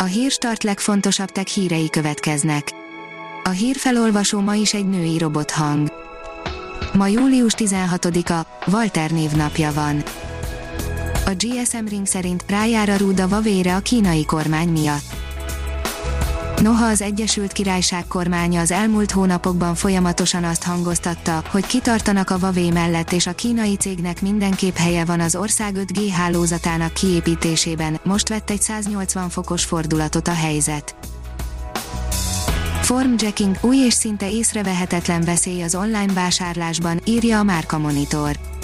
A hírstart legfontosabb tech hírei következnek. A hírfelolvasó ma is egy női robothang. Ma július 16-a, Walter névnapja van. A GSM Ring szerint rájár a rúda vavére a kínai kormány miatt. Noha az Egyesült Királyság kormánya az elmúlt hónapokban folyamatosan azt hangoztatta, hogy kitartanak a Vavé mellett és a kínai cégnek mindenképp helye van az ország 5G hálózatának kiépítésében, most vett egy 180 fokos fordulatot a helyzet. Formjacking új és szinte észrevehetetlen veszély az online vásárlásban, írja a Márka Monitor.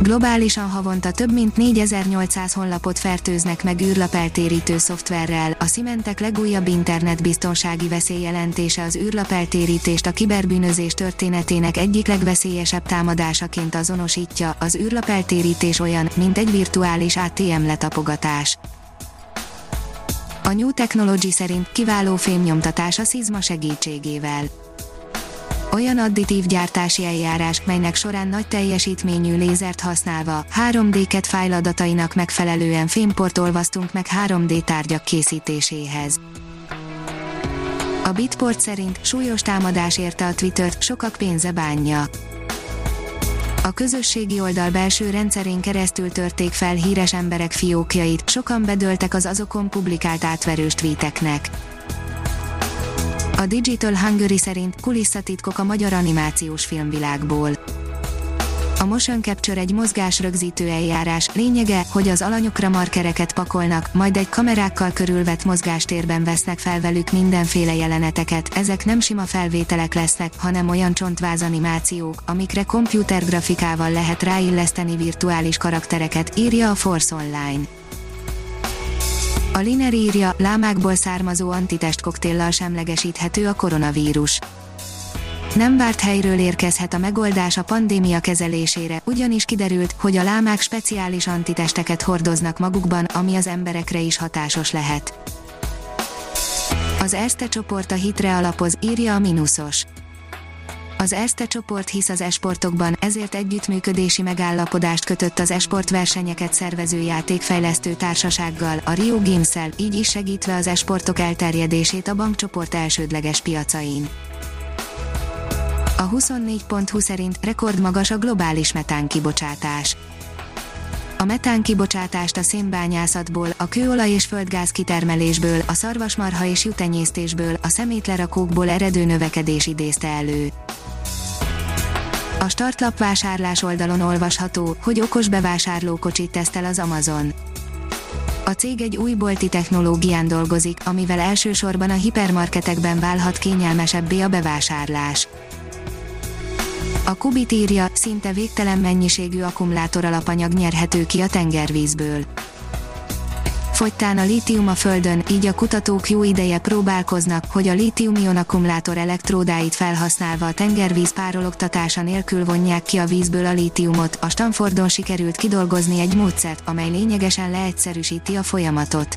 Globálisan havonta több mint 4800 honlapot fertőznek meg űrlapeltérítő szoftverrel. A Symantec legújabb internetbiztonsági veszélyjelentése az űrlapeltérítést a kiberbűnözés történetének egyik legveszélyesebb támadásaként azonosítja. Az űrlapeltérítés olyan, mint egy virtuális ATM letapogatás. A New Technology szerint kiváló fémnyomtatás a szizma segítségével olyan additív gyártási eljárás, melynek során nagy teljesítményű lézert használva 3D-ket fájladatainak megfelelően fémport olvasztunk meg 3D tárgyak készítéséhez. A Bitport szerint súlyos támadás érte a Twittert, sokak pénze bánja. A közösségi oldal belső rendszerén keresztül törték fel híres emberek fiókjait, sokan bedöltek az azokon publikált átverős tweeteknek. A Digital Hungary szerint kulisszatitkok a magyar animációs filmvilágból. A motion capture egy mozgásrögzítő eljárás, lényege, hogy az alanyokra markereket pakolnak, majd egy kamerákkal körülvett mozgástérben vesznek fel velük mindenféle jeleneteket, ezek nem sima felvételek lesznek, hanem olyan csontváz animációk, amikre komputergrafikával lehet ráilleszteni virtuális karaktereket, írja a Force Online. A Liner írja, lámákból származó antitest koktéllal semlegesíthető a koronavírus. Nem várt helyről érkezhet a megoldás a pandémia kezelésére, ugyanis kiderült, hogy a lámák speciális antitesteket hordoznak magukban, ami az emberekre is hatásos lehet. Az Erste csoport a hitre alapoz, írja a Minusos. Az Erste csoport hisz az esportokban, ezért együttműködési megállapodást kötött az esport versenyeket szervező játékfejlesztő társasággal, a Rio games így is segítve az esportok elterjedését a bankcsoport elsődleges piacain. A 24.20 szerint rekordmagas a globális metán kibocsátás. A metán kibocsátást a szénbányászatból, a kőolaj és földgáz kitermelésből, a szarvasmarha és jutenyésztésből, a szemétlerakókból eredő növekedés idézte elő. A startlap vásárlás oldalon olvasható, hogy okos bevásárlókocsit tesztel az Amazon. A cég egy új bolti technológián dolgozik, amivel elsősorban a hipermarketekben válhat kényelmesebbé a bevásárlás. A Kubit írja, szinte végtelen mennyiségű akkumulátor alapanyag nyerhető ki a tengervízből fogytán a lítium a Földön, így a kutatók jó ideje próbálkoznak, hogy a lítium-ion akkumulátor elektródáit felhasználva a tengervíz párologtatása nélkül vonják ki a vízből a lítiumot. A Stanfordon sikerült kidolgozni egy módszert, amely lényegesen leegyszerűsíti a folyamatot.